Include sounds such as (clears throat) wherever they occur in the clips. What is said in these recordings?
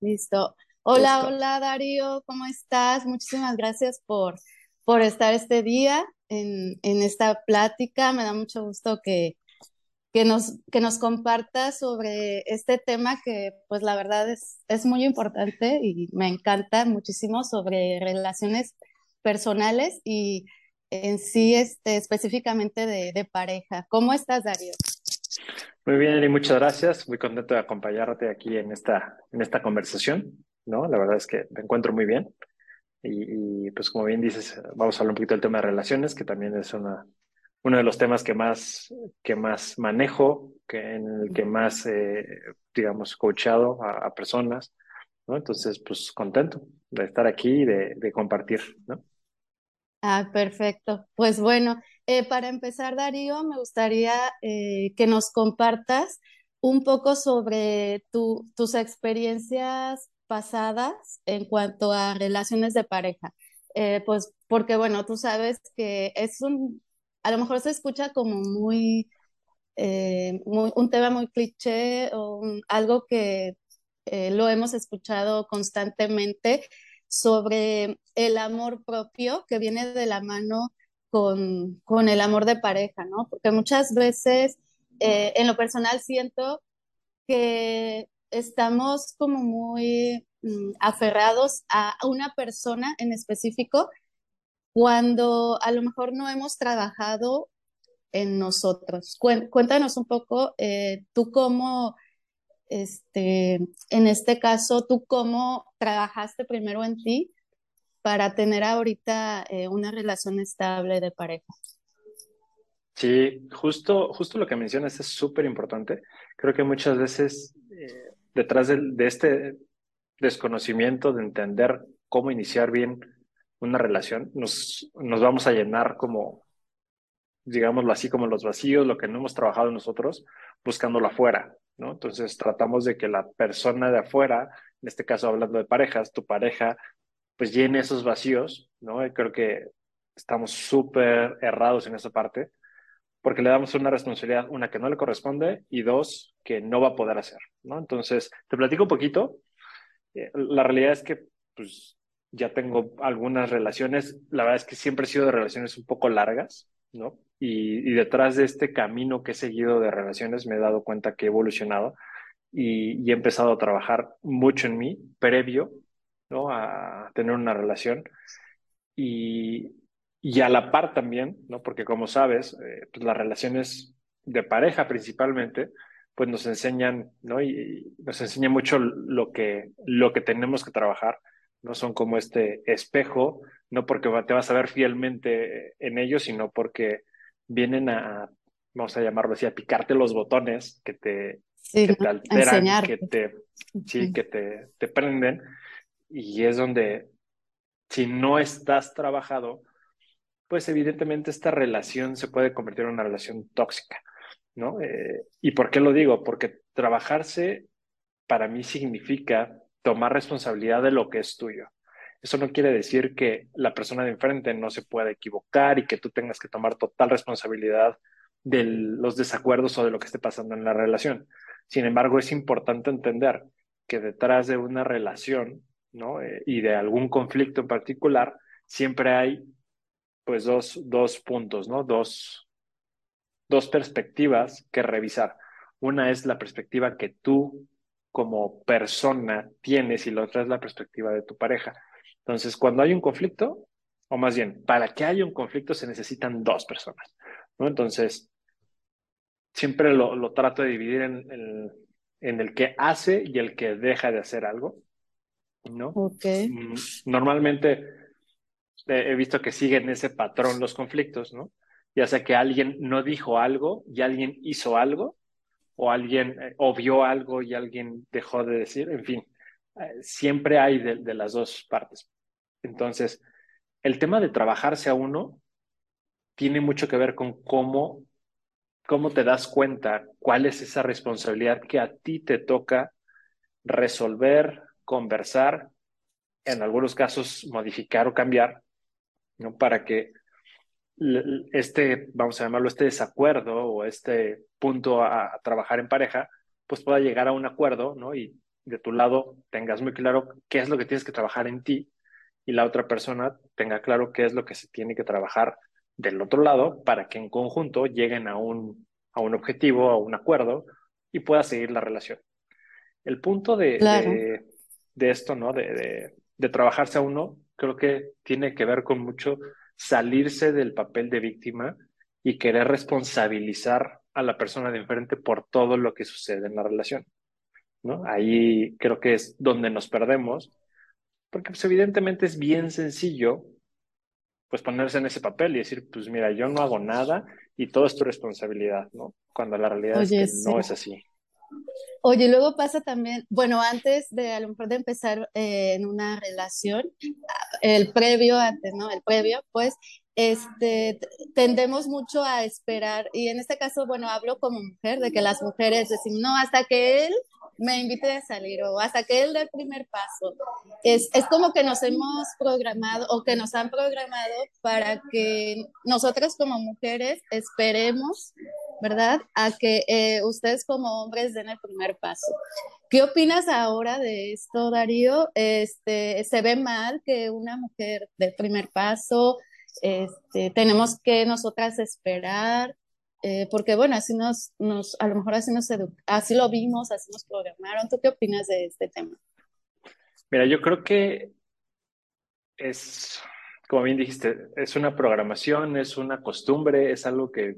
Listo. Hola, hola Darío, ¿cómo estás? Muchísimas gracias por, por estar este día en, en esta plática. Me da mucho gusto que, que nos, que nos compartas sobre este tema que pues la verdad es, es muy importante y me encanta muchísimo sobre relaciones personales y en sí este, específicamente de, de pareja. ¿Cómo estás, Darío? Muy bien, y muchas gracias. Muy contento de acompañarte aquí en esta, en esta conversación, ¿no? La verdad es que me encuentro muy bien. Y, pues como bien dices, vamos a hablar un poquito del tema de relaciones, que también es una, uno de los temas que más, que más manejo, que en el que más, eh, digamos, coachado a, personas, ¿no? Entonces, pues contento de estar aquí y de, de compartir, ¿no? Ah, perfecto. Pues bueno, eh, para empezar, Darío, me gustaría eh, que nos compartas un poco sobre tus experiencias pasadas en cuanto a relaciones de pareja. Eh, pues porque, bueno, tú sabes que es un, a lo mejor se escucha como muy, un tema muy cliché o algo que lo hemos escuchado constantemente sobre el amor propio que viene de la mano con, con el amor de pareja, ¿no? Porque muchas veces eh, en lo personal siento que estamos como muy mm, aferrados a una persona en específico cuando a lo mejor no hemos trabajado en nosotros. Cuéntanos un poco, eh, tú cómo, este, en este caso, tú cómo trabajaste primero en ti para tener ahorita eh, una relación estable de pareja. Sí, justo, justo lo que mencionas es súper importante. Creo que muchas veces eh, detrás de, este desconocimiento de entender cómo iniciar bien una relación, nos, nos vamos a llenar como, digámoslo así, como los vacíos, lo que no hemos trabajado nosotros, buscándolo afuera, ¿no? Entonces tratamos de que la persona de afuera, en este caso hablando de parejas, tu pareja pues llene esos vacíos, ¿no? Y creo que estamos súper errados en esa parte, porque le damos una responsabilidad, una que no le corresponde y dos, que no va a poder hacer, ¿no? Entonces, te platico un poquito. Eh, la realidad es que, pues, ya tengo algunas relaciones, la verdad es que siempre he sido de relaciones un poco largas, ¿no? Y, detrás de este camino que he seguido de relaciones me he dado cuenta que he evolucionado y, y he empezado a trabajar mucho en mí previo ¿no? A tener una relación. Y, y a la par también, ¿no? Porque como sabes, eh, pues las relaciones de pareja principalmente, pues nos enseñan, ¿no? Y, nos enseña mucho lo que, lo que tenemos que trabajar, ¿no? Son como este espejo, no porque te vas a ver fielmente en ellos, sino porque vienen a, vamos a llamarlo así, a picarte los botones que te, que te alteran, que te, sí, que te, te prenden y es donde, si no estás trabajado, pues evidentemente esta relación se puede convertir en una relación tóxica, ¿no? Eh, ¿Y por qué lo digo? Porque trabajarse para mí significa tomar responsabilidad de lo que es tuyo. Eso no quiere decir que la persona de enfrente no se pueda equivocar y que tú tengas que tomar total responsabilidad de los desacuerdos o de lo que esté pasando en la relación. Sin embargo, es importante entender que detrás de una relación ¿no? Eh, y de algún conflicto en particular, siempre hay pues dos, dos puntos, ¿no? Dos, dos perspectivas que revisar. Una es la perspectiva que tú como persona tienes y la otra es la perspectiva de tu pareja. Entonces, cuando hay un conflicto, o más bien, para que haya un conflicto se necesitan dos personas, ¿no? Entonces, siempre lo, lo trato de dividir en, en el que hace y el que deja de hacer algo. ¿No? Mm, normalmente he visto que siguen ese patrón los conflictos, ¿no? Ya sea que alguien no dijo algo y alguien hizo algo, o alguien eh, obvió algo y alguien dejó de decir, en fin, eh, siempre hay de, de, las dos partes. Entonces, el tema de trabajarse a uno tiene mucho que ver con cómo, cómo te das cuenta cuál es esa responsabilidad que a ti te toca resolver, conversar, en algunos casos modificar o cambiar, ¿no? Para que este, vamos a llamarlo, este desacuerdo o este punto a, trabajar en pareja, pues pueda llegar a un acuerdo, ¿no? Y, de tu lado tengas muy claro qué es lo que tienes que trabajar en ti y la otra persona tenga claro qué es lo que se tiene que trabajar del otro lado para que en conjunto lleguen a un, a un objetivo, a un acuerdo y pueda seguir la relación. El punto de, de, esto, ¿no? De, de, de trabajarse a uno, creo que tiene que ver con mucho salirse del papel de víctima y querer responsabilizar a la persona de enfrente por todo lo que sucede en la relación. ¿no? Ahí creo que es donde nos perdemos, porque pues, evidentemente es bien sencillo pues ponerse en ese papel y decir, pues mira, yo no hago nada y todo es tu responsabilidad, ¿no? Cuando la realidad es que no es así. Oye, luego pasa también, bueno, antes de a lo mejor de empezar eh, en una relación, el previo antes, ¿no? El previo, pues, este, tendemos mucho a esperar, y en este caso, bueno, hablo como mujer, de que las mujeres decimos, no, hasta que él me invite a salir o hasta que él dé el primer paso. Es, es como que nos hemos programado o que nos han programado para que nosotros como mujeres esperemos, ¿verdad? A que eh, ustedes como hombres den el primer paso. ¿Qué opinas ahora de esto, Darío? Este, ¿Se ve mal que una mujer dé el primer paso? Este, tenemos que nosotras esperar eh, porque bueno, así nos, nos, a lo mejor así nos así lo vimos, así nos programaron. ¿Tú qué opinas de este tema? Mira, yo creo que es, como bien dijiste, es una programación, es una costumbre, es algo que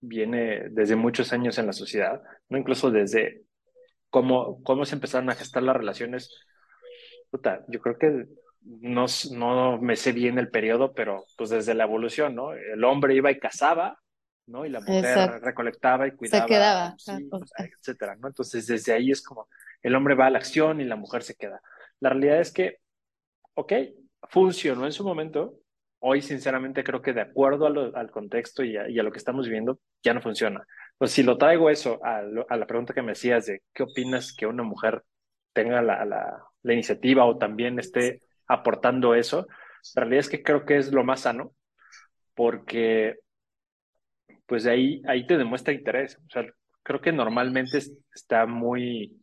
viene desde muchos años en la sociedad, ¿no? Incluso desde cómo, cómo se empezaron a gestar las relaciones. Puta, yo creo que no, no me sé bien el periodo, pero pues desde la evolución, ¿no? El hombre iba y cazaba, ¿no? Y la mujer recolectaba y cuidaba. Se quedaba. etcétera, ¿no? Entonces, desde ahí es como el hombre va a la acción y la mujer se queda. La realidad es que, ok, funcionó en su momento. Hoy, sinceramente, creo que de acuerdo al contexto y a, lo que estamos viviendo, ya no funciona. Pues si lo traigo eso a, la pregunta que me hacías de qué opinas que una mujer tenga la, la, la iniciativa o también esté aportando eso, la realidad es que creo que es lo más sano, porque pues ahí, ahí te demuestra interés. O sea, creo que normalmente está muy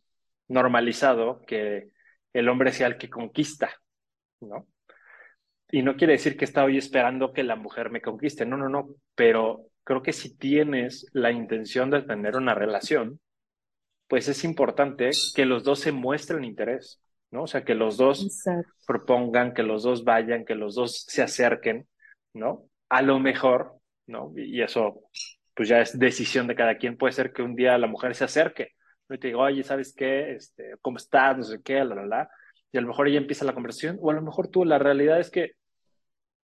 normalizado que el hombre sea el que conquista, ¿no? Y no quiere decir que está hoy esperando que la mujer me conquiste, no, no, no, pero creo que si tienes la intención de tener una relación, pues es importante que los dos se muestren interés, ¿no? O sea, que los dos propongan, que los dos vayan, que los dos se acerquen, ¿no? A lo mejor ¿no? Y eso, pues ya es decisión de cada quien. Puede ser que un día la mujer se acerque y te diga, oye, ¿sabes qué? Este, ¿Cómo estás? No sé qué, la, la, la. Y a lo mejor ella empieza la conversación, o a lo mejor tú, la realidad es que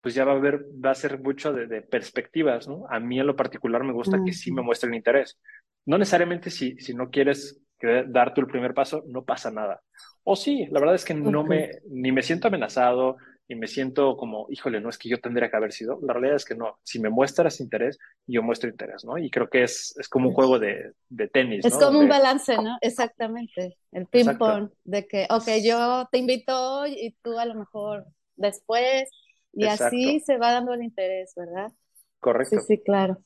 pues ya va a haber, va a ser mucho de, perspectivas, ¿no? A mí en lo particular me gusta que sí me muestren interés. No necesariamente si, si no quieres dar tú el primer paso, no pasa nada. O sí, la verdad es que no me, ni me siento amenazado, y me siento como, híjole, no es que yo tendría que haber sido. La realidad es que no. Si me muestras interés, yo muestro interés, ¿no? Y creo que es, es como un juego de, de tenis. Es como un balance, ¿no? Exactamente. El ping-pong, de que, ok, yo te invito hoy y tú a lo mejor después, y así se va dando el interés, ¿verdad? Correcto. Sí, sí, claro.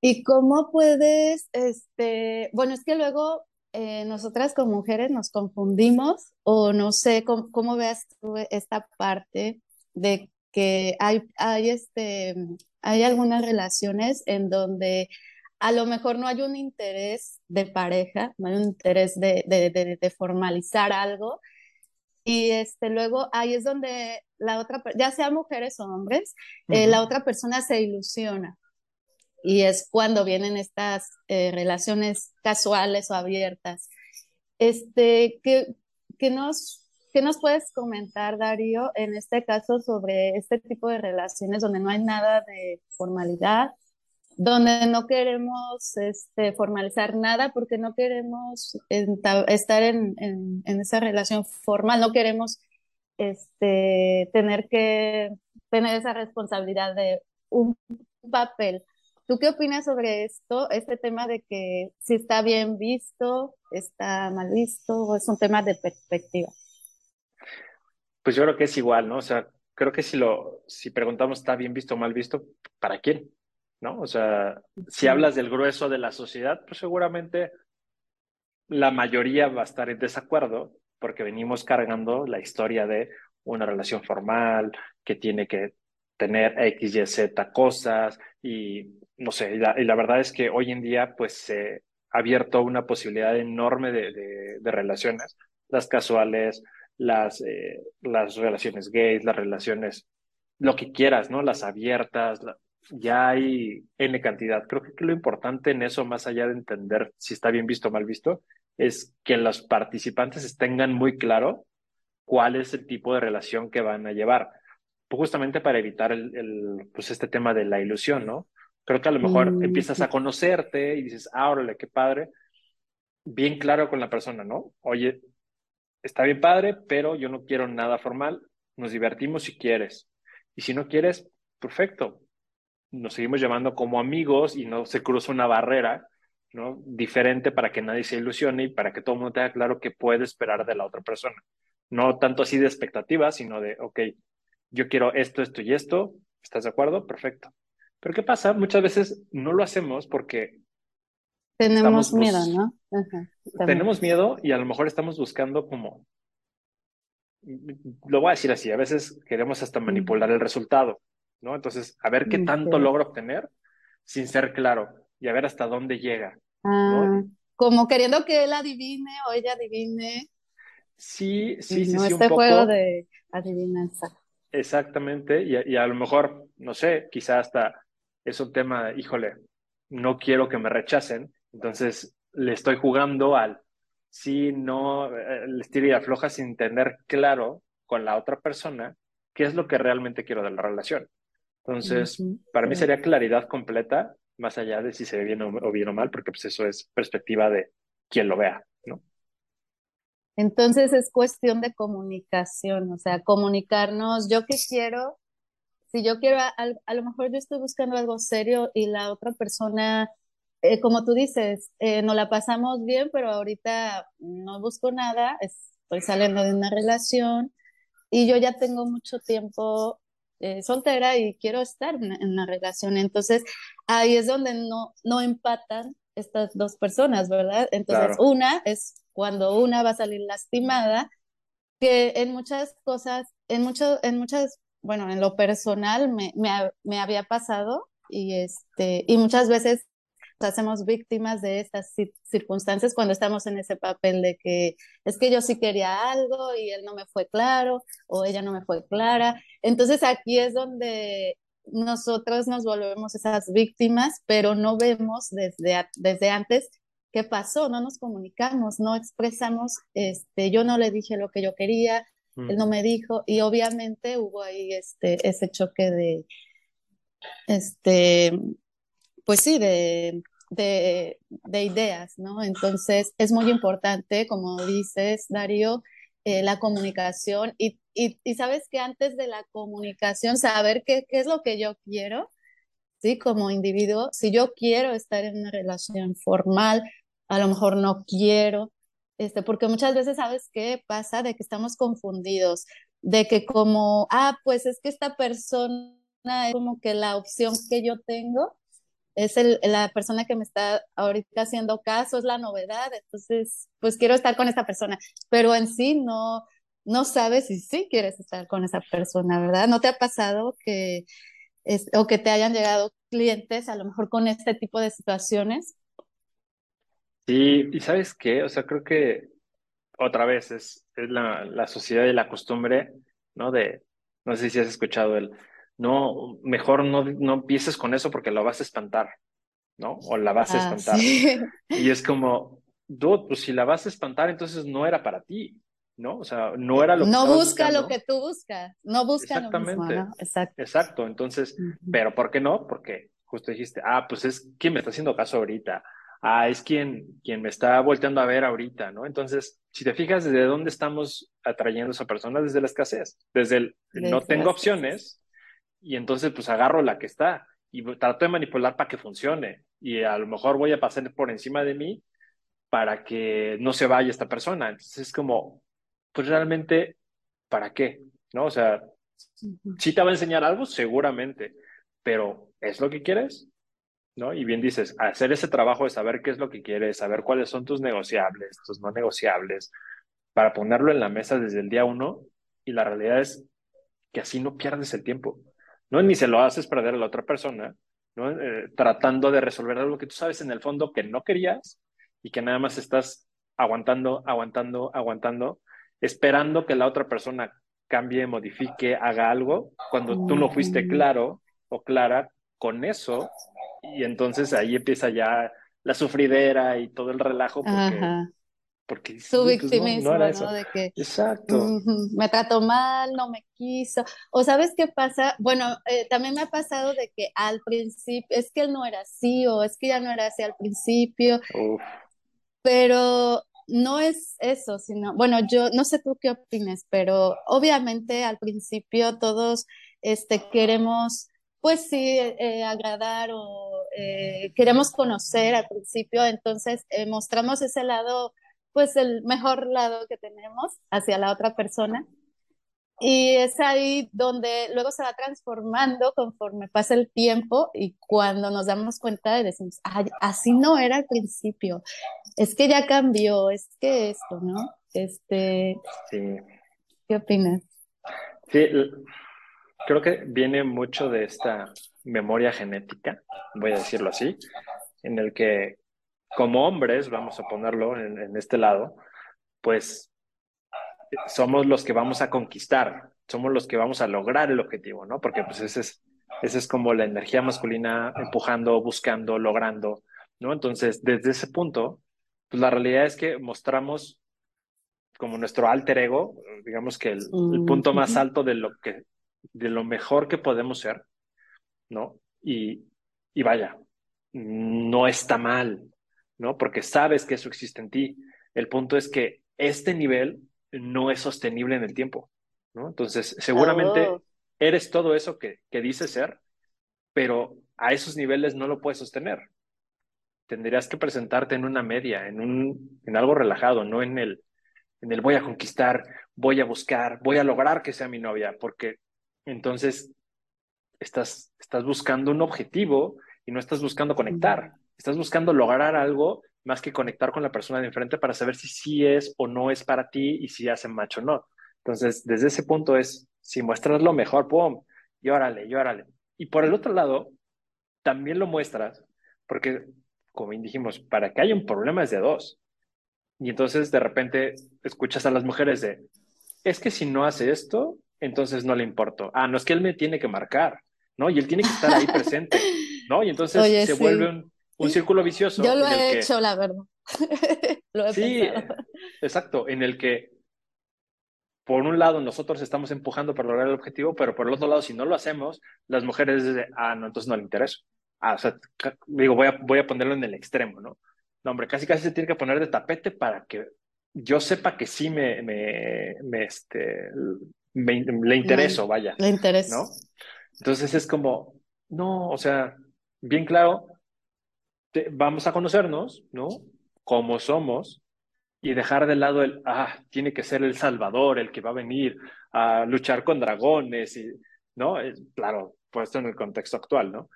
¿Y cómo puedes, este, bueno, es que luego eh, nosotras como mujeres nos confundimos o no sé cómo, veas tú esta parte de que hay, hay, este, hay algunas relaciones en donde a lo mejor no hay un interés de pareja, no hay un interés de, de, formalizar algo. Y este, luego ahí es donde la otra, ya sea mujeres o hombres, eh, la otra persona se ilusiona y es cuando vienen estas eh, relaciones casuales o abiertas. Este, ¿qué, qué nos, ¿Qué nos puedes comentar, Darío, en este caso sobre este tipo de relaciones donde no hay nada de formalidad, donde no queremos este, formalizar nada porque no queremos estar en, en, en, esa relación formal, no queremos este, tener que tener esa responsabilidad de un papel ¿Tú qué opinas sobre esto, este tema de que si está bien visto, está mal visto, o es un tema de perspectiva? Pues yo creo que es igual, ¿no? O sea, creo que si lo, si preguntamos está bien visto o mal visto, ¿para quién? ¿No? O sea, si hablas del grueso de la sociedad, pues seguramente la mayoría va a estar en desacuerdo porque venimos cargando la historia de una relación formal que tiene que tener X, Y, Z cosas y no sé, y la, verdad es que hoy en día pues se ha abierto una posibilidad enorme de, de, relaciones, las casuales, las, eh, las relaciones gays, las relaciones, lo que quieras, ¿no? Las abiertas, ya hay N cantidad. Creo que lo importante en eso, más allá de entender si está bien visto o mal visto, es que los participantes tengan muy claro cuál es el tipo de relación que van a llevar, justamente para evitar el, pues este tema de la ilusión, ¿no? Creo que a lo mejor mm, empiezas a conocerte y dices, ah, órale, qué padre, bien claro con la persona, ¿no? Oye, está bien padre, pero yo no quiero nada formal, nos divertimos si quieres. Y si no quieres, perfecto, nos seguimos llamando como amigos y no se cruza una barrera, ¿no? Diferente para que nadie se ilusione y para que todo el mundo tenga claro qué puede esperar de la otra persona. No tanto así de expectativas, sino de, ok, yo quiero esto, esto y esto, ¿estás de acuerdo? Perfecto. Pero ¿qué pasa? Muchas veces no lo hacemos porque... Tenemos miedo, ¿no? tenemos miedo y a lo mejor estamos buscando como... Lo voy a decir así, a veces queremos hasta manipular el resultado, ¿no? Entonces, a ver qué tanto logro obtener sin ser claro y a ver hasta dónde llega. Ah, como queriendo que él adivine o ella adivine. Sí, sí, sí, no sí. Este un poco. juego de adivinanza. Exactamente, y, a lo mejor, no sé, quizá hasta es un tema, híjole, no quiero que me rechacen, entonces le estoy jugando al sí, no, eh, le estiro y afloja sin tener claro con la otra persona qué es lo que realmente quiero de la relación. Entonces, para mí sería claridad completa, más allá de si se ve bien o, bien o mal, porque pues eso es perspectiva de quien lo vea. Entonces es cuestión de comunicación, o sea, comunicarnos, yo qué quiero, si yo quiero, a, lo mejor yo estoy buscando algo serio y la otra persona, eh, como tú dices, eh, nos la pasamos bien, pero ahorita no busco nada, estoy saliendo de una relación y yo ya tengo mucho tiempo eh, soltera y quiero estar en, una relación. Entonces, ahí es donde no, no empatan estas dos personas, ¿verdad? Entonces, una es cuando una va a salir lastimada, que en muchas cosas, en, mucho, en muchas, bueno, en lo personal me, me, me había pasado y, este, y muchas veces hacemos víctimas de estas circunstancias cuando estamos en ese papel de que es que yo sí quería algo y él no me fue claro o ella no me fue clara. Entonces aquí es donde nosotros nos volvemos esas víctimas, pero no vemos desde, desde antes qué pasó, no nos comunicamos, no expresamos, este, yo no le dije lo que yo quería, él no me dijo, y obviamente hubo ahí este, ese choque de, este, pues sí, de, de, de ideas, ¿no? Entonces es muy importante, como dices, Darío, eh, la comunicación y, y, y, sabes que antes de la comunicación, saber qué, qué es lo que yo quiero, ¿sí? Como individuo, si yo quiero estar en una relación formal, a lo mejor no quiero, este, porque muchas veces sabes qué pasa de que estamos confundidos, de que como, ah, pues es que esta persona es como que la opción que yo tengo, es el, la persona que me está ahorita haciendo caso, es la novedad, entonces, pues quiero estar con esta persona, pero en sí no, no sabes si sí quieres estar con esa persona, ¿verdad? ¿No te ha pasado que, es, o que te hayan llegado clientes a lo mejor con este tipo de situaciones? Sí, y sabes qué, o sea, creo que otra vez es, es la, la sociedad y la costumbre, ¿no? De, no sé si has escuchado el, no, mejor no, no empieces con eso porque lo vas a espantar, ¿no? O la vas a ah, espantar. Y es como, dude, pues si la vas a espantar, entonces no era para ti, ¿no? O sea, no era lo que No busca lo que tú buscas, no busca Exactamente. lo mismo, ¿no? Exacto. Exacto, entonces, pero ¿por qué no? Porque justo dijiste, ah, pues es quien me está haciendo caso ahorita ah, es quien, quien me está volteando a ver ahorita, ¿no? Entonces, si te fijas, ¿desde dónde estamos atrayendo a esa persona? Desde la escasez, desde el no tengo opciones y entonces pues agarro la que está y trato de manipular para que funcione y a lo mejor voy a pasar por encima de mí para que no se vaya esta persona. Entonces es como, pues realmente, ¿para qué? ¿No? O sea, si te va a enseñar algo, seguramente, pero ¿es lo que quieres? ¿No? Y bien dices, hacer ese trabajo de saber qué es lo que quieres, saber cuáles son tus negociables, tus no negociables, para ponerlo en la mesa desde el día uno. Y la realidad es que así no pierdes el tiempo, ¿no? Ni se lo haces perder a la otra persona, ¿no? Eh, tratando de resolver algo que tú sabes en el fondo que no querías y que nada más estás aguantando, aguantando, aguantando, esperando que la otra persona cambie, modifique, haga algo, cuando tú no fuiste claro o clara con eso y entonces ahí empieza ya la sufridera y todo el relajo porque, porque su pues, victimismo, no, De que Exacto. me trató mal, no me quiso. O sabes qué pasa, bueno, eh, también me ha pasado de que al principio, es que él no era así o es que ya no era así al principio, pero no es eso, sino, bueno, yo no sé tú qué opines, pero obviamente al principio todos este, queremos pues sí, eh, agradar o eh, queremos conocer al principio, entonces eh, mostramos ese lado, pues el mejor lado que tenemos hacia la otra persona. Y es ahí donde luego se va transformando conforme pasa el tiempo y cuando nos damos cuenta de decimos, así no era al principio, es que ya cambió, es que esto, ¿no? Este, sí. ¿Qué opinas? Sí, creo que viene mucho de esta memoria genética, voy a decirlo así, en el que como hombres, vamos a ponerlo en, este lado, pues somos los que vamos a conquistar, somos los que vamos a lograr el objetivo, ¿no? Porque pues ese es, ese es como la energía masculina empujando, buscando, logrando, ¿no? Entonces, desde ese punto, pues la realidad es que mostramos como nuestro alter ego, digamos que el, el punto más alto de lo que de lo mejor que podemos ser, ¿no? Y, y vaya, no está mal, ¿no? Porque sabes que eso existe en ti. El punto es que este nivel no es sostenible en el tiempo, ¿no? Entonces, seguramente oh. eres todo eso que, que dices ser, pero a esos niveles no lo puedes sostener. Tendrías que presentarte en una media, en, un, en algo relajado, no en el, en el voy a conquistar, voy a buscar, voy a lograr que sea mi novia, porque entonces estás, estás buscando un objetivo y no estás buscando conectar. Estás buscando lograr algo más que conectar con la persona de enfrente para saber si sí es o no es para ti y si hacen macho o no. Entonces, desde ese punto es, si muestras lo mejor, ¡pum! Llórale, llórale. Y por el otro lado, también lo muestras, porque, como dijimos, para que haya un problema es de dos. Y entonces, de repente, escuchas a las mujeres de, es que si no hace esto, entonces no le importo. Ah, no es que él me tiene que marcar, ¿no? Y él tiene que estar ahí presente, (laughs) ¿no? Y entonces se vuelve un, círculo vicioso. Yo lo he hecho, la verdad. (laughs) lo he sí, exacto, en el que por un lado nosotros estamos empujando para lograr el objetivo, pero por el otro lado, si no lo hacemos, las mujeres dicen, ah, no, entonces no le interesa. Ah, o sea, digo, voy a, voy a ponerlo en el extremo, ¿no? No, hombre, casi casi se tiene que poner de tapete para que yo sepa que sí me, me, me este, le intereso, vaya. Le intereso. ¿No? Entonces es como, no, o sea, bien claro, vamos a conocernos, ¿no? Como somos y dejar de lado el, ah, tiene que ser el Salvador el que va a venir a luchar con dragones, y, ¿no? claro, puesto en el contexto actual, ¿no?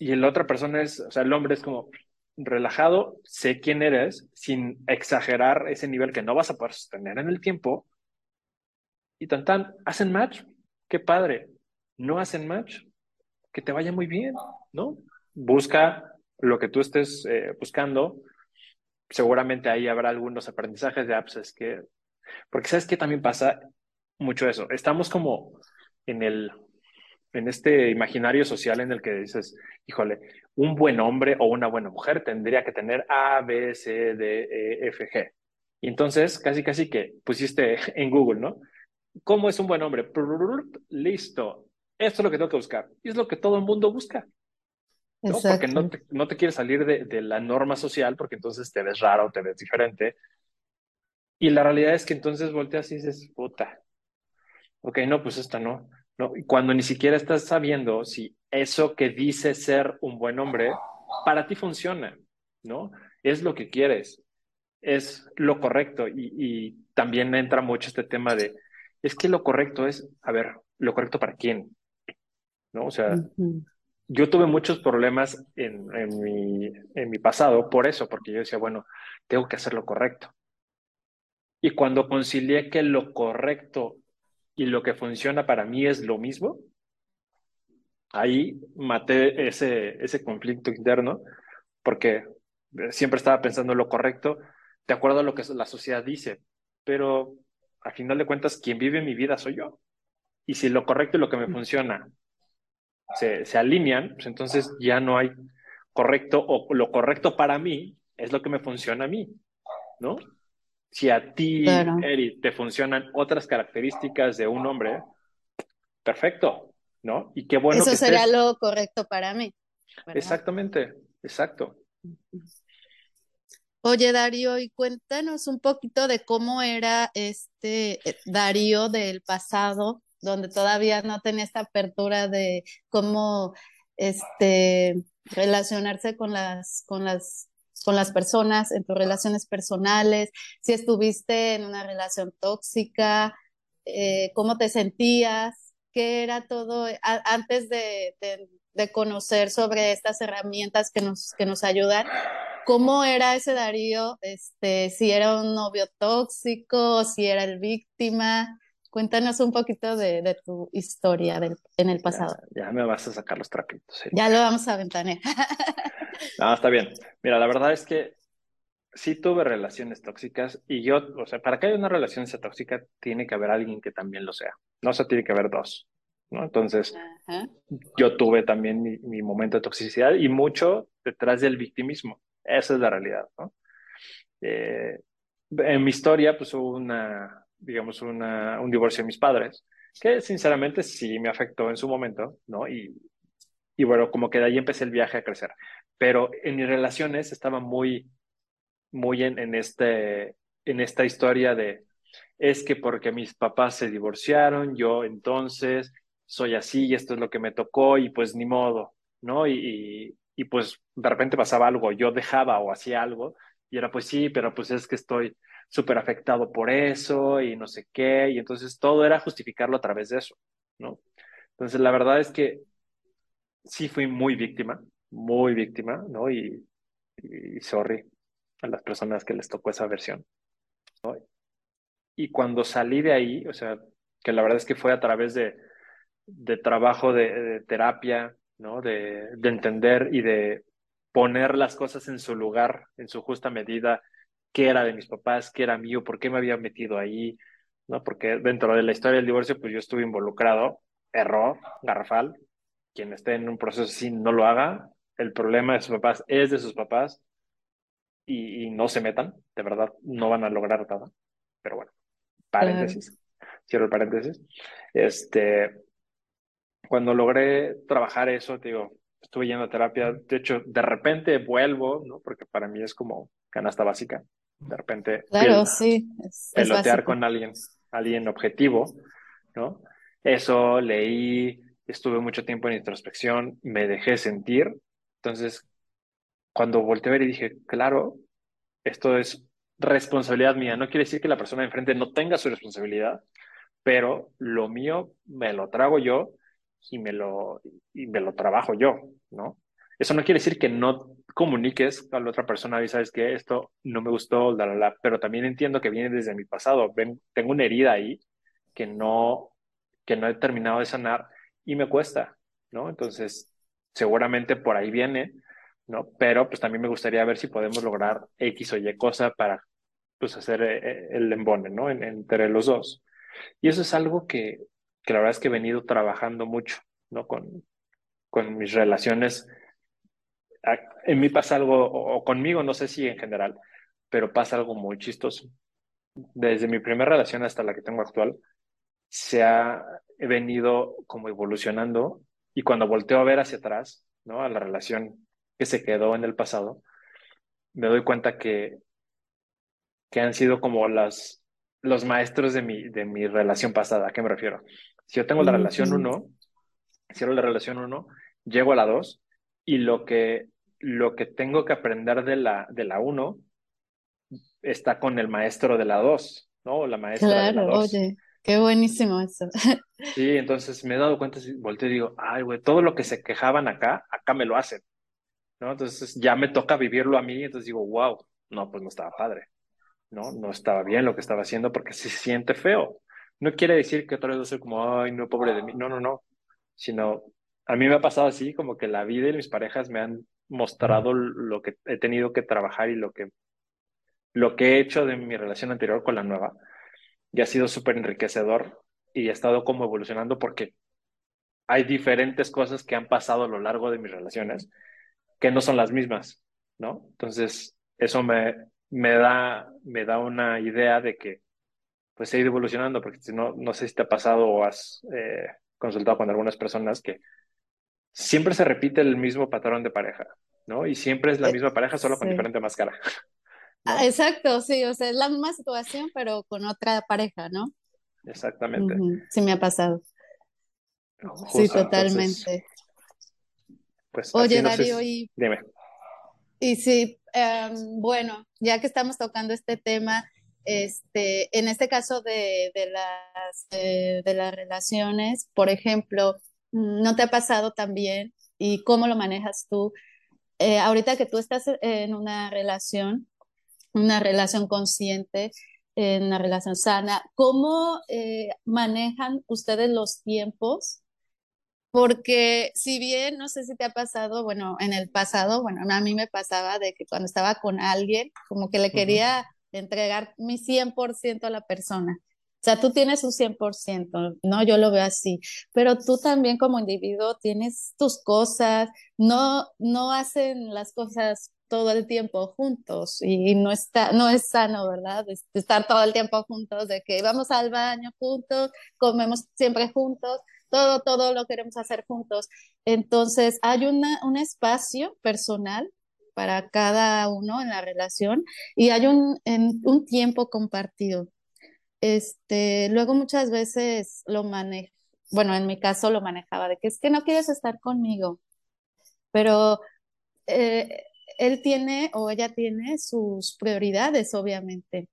Y la otra persona es, o sea, el hombre es como relajado, sé quién eres, sin exagerar ese nivel que no vas a poder sostener en el tiempo, y tan tan, hacen match, qué padre. No hacen match, que te vaya muy bien, ¿no? Busca lo que tú estés eh, buscando. Seguramente ahí habrá algunos aprendizajes de apps, es que, porque sabes que también pasa mucho eso. Estamos como en el, en este imaginario social en el que dices, híjole, un buen hombre o una buena mujer tendría que tener A, B, C, D, E, F, G. Y entonces, casi, casi que pusiste (laughs) en Google, ¿no? ¿Cómo es un buen hombre? Listo. Esto es lo que tengo que buscar. Y es lo que todo el mundo busca. ¿no? Porque no te, no te quieres salir de, de, la norma social porque entonces te ves raro, te ves diferente. Y la realidad es que entonces volteas y dices, puta, ok, no, pues esta no. no. Y cuando ni siquiera estás sabiendo si eso que dice ser un buen hombre para ti funciona, ¿no? Es lo que quieres, es lo correcto. Y, y también entra mucho este tema de, es que lo correcto es, a ver, lo correcto para quién, ¿no? O sea, yo tuve muchos problemas en, en, mi, en mi pasado por eso, porque yo decía, bueno, tengo que hacer lo correcto. Y cuando concilié que lo correcto y lo que funciona para mí es lo mismo, ahí maté ese, ese conflicto interno, porque siempre estaba pensando lo correcto de acuerdo a lo que la sociedad dice, pero al final de cuentas, quien vive mi vida soy yo. Y si lo correcto y lo que me funciona se, se alinean, pues entonces ya no hay correcto o lo correcto para mí es lo que me funciona a mí, ¿no? Si a ti, Eri, te funcionan otras características de un hombre, perfecto, ¿no? Y qué bueno. Eso sería lo correcto para mí. Exactamente, exacto. Oye, Darío, y cuéntanos un poquito de cómo era este eh, Darío del pasado, donde todavía no tenía esta apertura de cómo este relacionarse con las, con las, con las personas, en tus relaciones personales, si estuviste en una relación tóxica, eh, cómo te sentías, qué era todo antes de, de, conocer sobre estas herramientas que nos, que nos ayudan. ¿Cómo era ese Darío? Este, si era un novio tóxico, si era el víctima. Cuéntanos un poquito de, tu historia en el pasado. Ya, me vas a sacar los trapitos. Ya lo vamos a ventanear. no, (laughs) está bien. Mira, la verdad es que sí tuve relaciones tóxicas y yo, o sea, para que haya una relación sea tóxica, tiene que haber alguien que también lo sea. No se tiene que haber dos. ¿no? Entonces, yo tuve también mi, mi, momento de toxicidad y mucho detrás del victimismo. Esa es la realidad, ¿no? Eh, en mi historia, pues hubo una, digamos, una, un divorcio de mis padres, que sinceramente sí me afectó en su momento, ¿no? Y, y bueno, como que de ahí empecé el viaje a crecer. Pero en mis relaciones estaba muy, muy en, este, en esta historia de, es que porque mis papás se divorciaron, yo entonces soy así y esto es lo que me tocó y pues ni modo, ¿no? Y, y pues de repente pasaba algo, yo dejaba o hacía algo y era pues sí, pero pues es que estoy súper afectado por eso y no sé qué, y entonces todo era justificarlo a través de eso, ¿no? Entonces la verdad es que sí fui muy víctima, muy víctima, ¿no? Y, y sorry a las personas que les tocó esa versión. Y cuando salí de ahí, o sea, que la verdad es que fue a través de, de trabajo de, de terapia, ¿no? De, de entender y de poner las cosas en su lugar, en su justa medida, qué era de mis papás, qué era mío, por qué me había metido ahí, ¿no? Porque dentro de la historia del divorcio, pues yo estuve involucrado, error, garrafal, quien esté en un proceso así no lo haga, el problema de sus papás es de sus papás y, no se metan, de verdad, no van a lograr nada, pero bueno, paréntesis, cierro el paréntesis, este, cuando logré trabajar eso, te digo, estuve yendo a terapia, de hecho, de repente vuelvo, ¿no? Porque para mí es como canasta básica, de repente claro, sí, pelotear con alguien, alguien objetivo, ¿no? Eso leí, estuve mucho tiempo en introspección, me dejé sentir, entonces, cuando volteé a ver y dije, claro, esto es responsabilidad mía, no quiere decir que la persona de enfrente no tenga su responsabilidad, pero lo mío me lo trago yo y me lo, y me lo trabajo yo, ¿no? Eso no quiere decir que no comuniques a la otra persona y sabes que esto no me gustó, la, la, la, pero también entiendo que viene desde mi pasado. Ven, tengo una herida ahí que no, que no he terminado de sanar y me cuesta, ¿no? Entonces, seguramente por ahí viene, ¿no? Pero pues también me gustaría ver si podemos lograr X o Y cosa para pues hacer eh, eh, el embone, ¿no? En, entre los dos. Y eso es algo que, que la verdad es que he venido trabajando mucho, ¿no? Con, con mis relaciones. En mí pasa algo, o conmigo, no sé si en general, pero pasa algo muy chistoso. Desde mi primera relación hasta la que tengo actual, se ha venido como evolucionando y cuando volteo a ver hacia atrás, ¿no? A la relación que se quedó en el pasado, me doy cuenta que, que han sido como las, los maestros de mi, de mi relación pasada. ¿A qué me refiero? Si yo tengo la relación 1, cierro la relación 1, llego a la 2 y lo que, lo que tengo que aprender de la, de la 1 está con el maestro de la 2, ¿no? La maestra de la 2. Qué buenísimo eso. (laughs) Sí, entonces me he dado cuenta, volteo y digo, ay, güey, todo lo que se quejaban acá, acá me lo hacen, ¿no? Entonces ya me toca vivirlo a mí, entonces digo, wow, no, pues no estaba padre, ¿no? No estaba bien lo que estaba haciendo porque se siente feo. No quiere decir que otra vez voy a ser como, ay, no, pobre de mí, no, no, no, sino a mí me ha pasado así, como que la vida y mis parejas me han mostrado lo que he tenido que trabajar y lo que, lo que he hecho de mi relación anterior con la nueva. Y ha sido súper enriquecedor y he estado como evolucionando porque hay diferentes cosas que han pasado a lo largo de mis relaciones que no son las mismas, ¿no? Entonces, eso me, me, da, me da una idea de que pues he ido evolucionando, porque si no, no sé si te ha pasado o has eh, consultado con algunas personas que siempre se repite el mismo patrón de pareja, ¿no? Y siempre es la eh, misma pareja, solo con diferente máscara. (laughs) Ah, exacto, sí, o sea, es la misma situación, pero con otra pareja, ¿no? Exactamente. Sí, me ha pasado. sí, totalmente. Pues, Oye, Darío, y, Dime. y sí, em, bueno, ya que estamos tocando este tema, este, en este caso de, de las, eh, de las relaciones, por ejemplo, ¿No te ha pasado también? ¿Y cómo lo manejas tú? Eh, ahorita que tú estás en una relación, una relación consciente, en una relación sana, ¿cómo eh, manejan ustedes los tiempos? Porque si bien, no sé si te ha pasado, bueno, en el pasado, bueno, a mí me pasaba de que cuando estaba con alguien, como que le quería entregar mi 100% a la persona. O sea, tú tienes un 100%, ¿no? Yo lo veo así, pero tú también como individuo tienes tus cosas, no, no hacen las cosas todo el tiempo juntos y no está, no es sano, ¿verdad? Estar todo el tiempo juntos, de que vamos al baño juntos, comemos siempre juntos, todo, todo lo queremos hacer juntos. Entonces, hay un espacio personal para cada uno en la relación y hay un, un tiempo compartido. Este, luego muchas veces lo manejo, bueno, en mi caso lo manejaba de que es que no quieres estar conmigo, pero eh, él tiene o ella tiene sus prioridades, obviamente.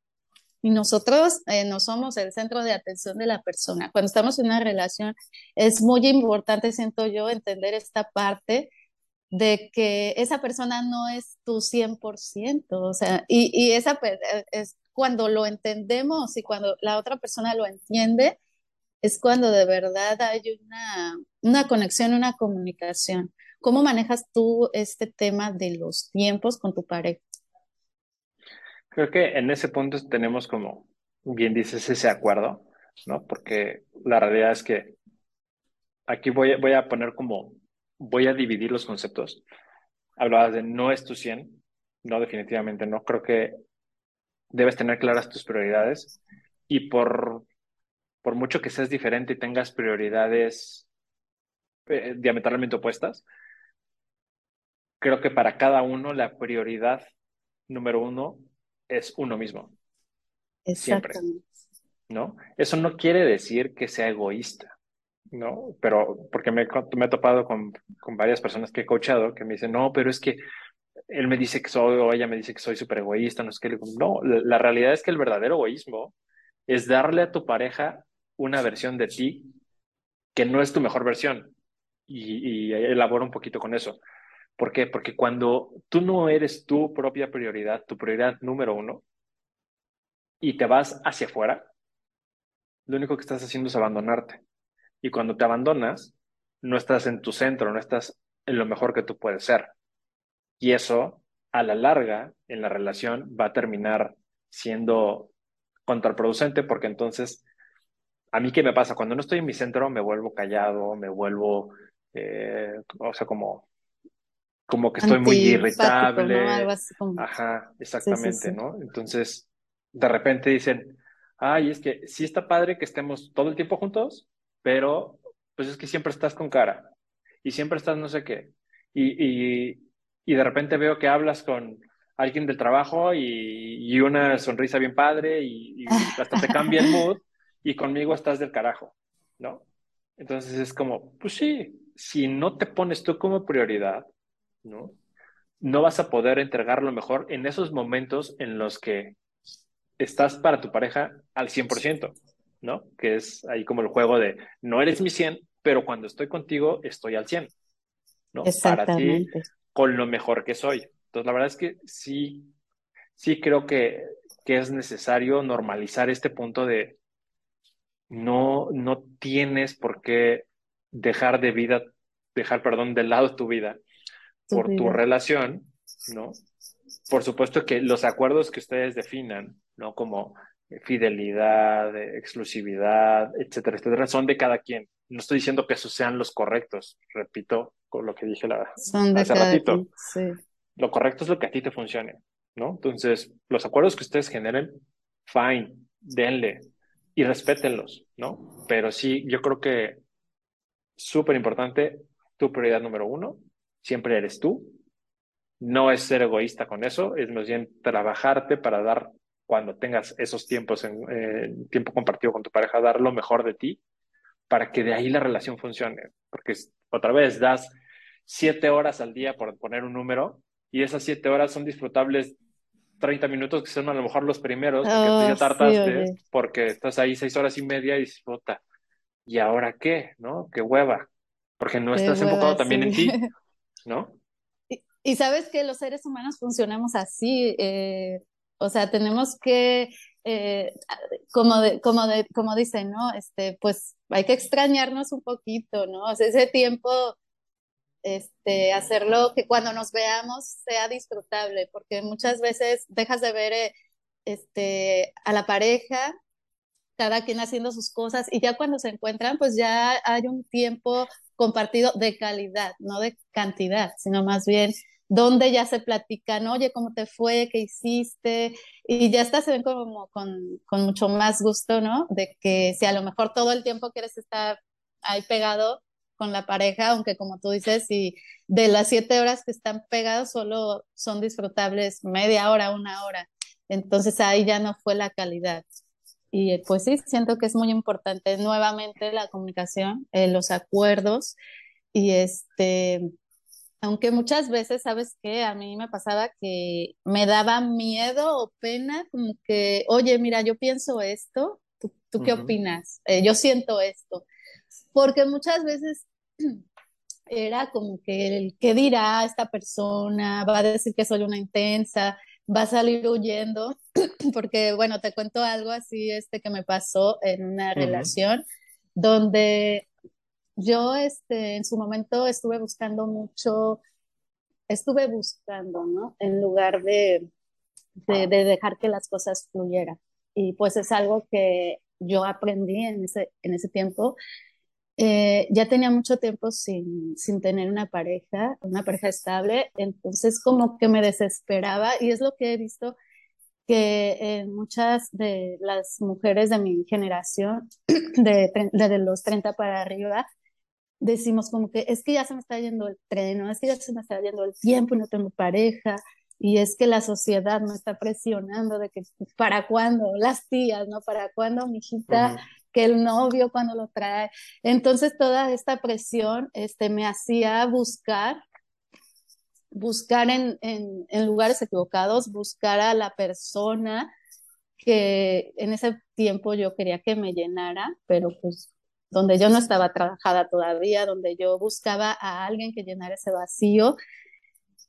Y nosotros eh, no somos el centro de atención de la persona. Cuando estamos en una relación, es muy importante, siento yo, entender esta parte de que esa persona no es tu 100%, o sea, y, y esa es, cuando lo entendemos y cuando la otra persona lo entiende, es cuando de verdad hay una, una conexión, una comunicación. ¿Cómo manejas tú este tema de los tiempos con tu pareja? Creo que en ese punto tenemos como, bien dices, ese acuerdo, ¿no? Porque la realidad es que aquí voy, voy a poner como, voy a dividir los conceptos. Hablabas de no es tu 100, no, definitivamente no. Creo que debes tener claras tus prioridades y por, por mucho que seas diferente y tengas prioridades eh, diametralmente opuestas, creo que para cada uno la prioridad número uno es uno mismo. Siempre. ¿No? Eso no quiere decir que sea egoísta, ¿no? Pero porque me, me he topado con, con varias personas que he coachado que me dicen, no, pero es que él me dice que soy, o ella me dice que soy súper egoísta, no es que no, la, realidad es que el verdadero egoísmo es darle a tu pareja una versión de ti que no es tu mejor versión. Y, y elabora un poquito con eso. ¿Por qué? Porque cuando tú no eres tu propia prioridad, tu prioridad número uno, y te vas hacia afuera, lo único que estás haciendo es abandonarte. Y cuando te abandonas, no estás en tu centro, no estás en lo mejor que tú puedes ser. Y eso, a la larga, en la relación, va a terminar siendo contraproducente porque entonces, a mí qué me pasa? Cuando no estoy en mi centro, me vuelvo callado, me vuelvo, eh, o sea, como, como que estoy muy irritable. Ajá, exactamente, ¿no? Entonces, de repente dicen, ay, es que sí está padre que estemos todo el tiempo juntos, pero pues es que siempre estás con cara y siempre estás no sé qué. Y, y, y de repente veo que hablas con alguien del trabajo y, una sonrisa bien padre y, hasta te cambia el mood (laughs) y conmigo estás del carajo, ¿no? Entonces es como, pues sí, si no te pones tú como prioridad, ¿no? No vas a poder entregar lo mejor en esos momentos en los que estás para tu pareja al 100%. ¿no? Que es ahí como el juego de no eres mi 100, pero cuando estoy contigo estoy al 100, ¿no? Para ti, con lo mejor que soy. Entonces, la verdad es que sí, sí creo que, que es necesario normalizar este punto de no, no tienes por qué dejar de vida, dejar, perdón, de lado tu vida por tu relación, ¿no? Por supuesto que los acuerdos que ustedes definan, ¿no? Como fidelidad, exclusividad, etcétera, etcétera, son de cada quien. No estoy diciendo que esos sean los correctos, repito con lo que dije la, hace ratito. Lo correcto es lo que a ti te funcione, ¿no? Entonces, los acuerdos que ustedes generen, fine, denle y respétenlos, ¿no? Pero sí, yo creo que súper importante, tu prioridad número uno, siempre eres tú. No es ser egoísta con eso, es más bien trabajarte para dar, cuando tengas esos tiempos en tiempo compartido con tu pareja, dar lo mejor de ti para que de ahí la relación funcione. Porque otra vez das siete horas al día por poner un número y esas siete horas son disfrutables 30 minutos que son a lo mejor los primeros porque tú ya oh, tardaste porque estás ahí seis horas y media y dices, puta, ¿y ahora qué? ¿No? Qué hueva. Porque no estás enfocado también en ti, (laughs) ¿no? Y, sabes que los seres humanos funcionamos así, eh, o sea, tenemos que, eh, como, de, como, de, como dicen, ¿no? Este, pues hay que extrañarnos un poquito, ¿no? O sea, ese tiempo este, hacerlo que cuando nos veamos sea disfrutable, porque muchas veces dejas de ver eh, este, a la pareja, cada quien haciendo sus cosas, y ya cuando se encuentran, pues ya hay un tiempo compartido de calidad, no de cantidad, sino más bien donde ya se platican, oye, ¿cómo te fue? ¿Qué hiciste? Y ya está, se ven como con, mucho más gusto, ¿no? De que si a lo mejor todo el tiempo quieres estar ahí pegado, con la pareja, aunque como tú dices, si de las siete horas que están pegados solo son disfrutables media hora, una hora. Entonces ahí ya no fue la calidad. Y pues sí, siento que es muy importante nuevamente la comunicación, eh, los acuerdos y este, aunque muchas veces, ¿sabes qué? A mí me pasaba que me daba miedo o pena, como que, oye, mira, yo pienso esto, ¿tú, qué opinas? Eh, yo siento esto. Porque muchas veces era como que el qué dirá esta persona, va a decir que soy una intensa, va a salir huyendo, (clears throat) porque bueno, te cuento algo así este que me pasó en una relación donde yo este en su momento estuve buscando mucho estuve buscando, ¿no? En lugar de, de, de dejar que las cosas fluyeran. Y pues es algo que yo aprendí en ese, en ese tiempo eh, ya tenía mucho tiempo sin, sin tener una pareja, una pareja estable, entonces como que me desesperaba y es lo que he visto que en muchas de las mujeres de mi generación, (clears throat) de, de, los 30 para arriba, decimos como que es que ya se me está yendo el tren, es que ya se me está yendo el tiempo y no tengo pareja, y es que la sociedad me está presionando de que para cuándo, las tías, ¿no? Para cuándo mi hijita que el novio cuando lo trae. Entonces toda esta presión este, me hacía buscar, buscar en, en, lugares equivocados, buscar a la persona que en ese tiempo yo quería que me llenara, pero pues donde yo no estaba trabajada todavía, donde yo buscaba a alguien que llenara ese vacío.